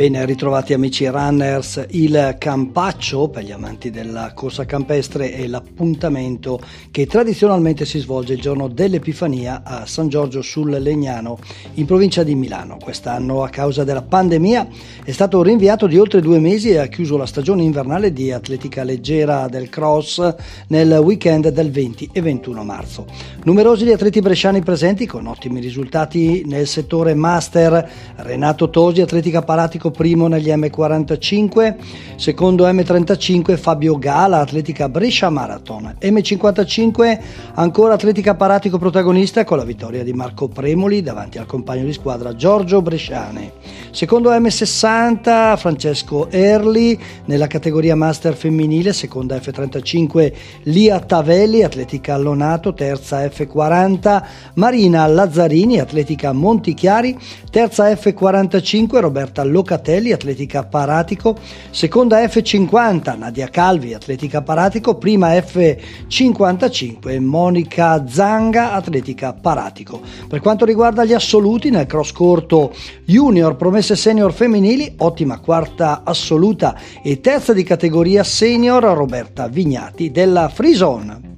Ben ritrovati amici runners, il Campaccio per gli amanti della corsa campestre è l'appuntamento che tradizionalmente si svolge il giorno dell'Epifania a San Giorgio sul Legnano in provincia di Milano. Quest'anno a causa della pandemia è stato rinviato di oltre due mesi e ha chiuso la stagione invernale di atletica leggera del cross nel weekend del 20 e 21 marzo. Numerosi gli atleti bresciani presenti con ottimi risultati nel settore master, Renato Tosi, atletica paratico primo negli M45, secondo M35 Fabio Gala, Atletica Brescia Marathon, M55 ancora Atletica Paratico protagonista con la vittoria di Marco Premoli davanti al compagno di squadra Giorgio Bresciane, secondo M60 Francesco Erli nella categoria Master femminile, seconda F35 Lia Tavelli, Atletica Allonato, terza F40 Marina Lazzarini, Atletica Montichiari, terza F45 Roberta Locatelli, Locatelli, atletica paratico, seconda F50 Nadia Calvi, atletica paratico, prima F55 Monica Zanga, atletica paratico. Per quanto riguarda gli assoluti nel cross corto junior promesse senior femminili, ottima quarta assoluta e terza di categoria senior Roberta Vignati della Free Zone.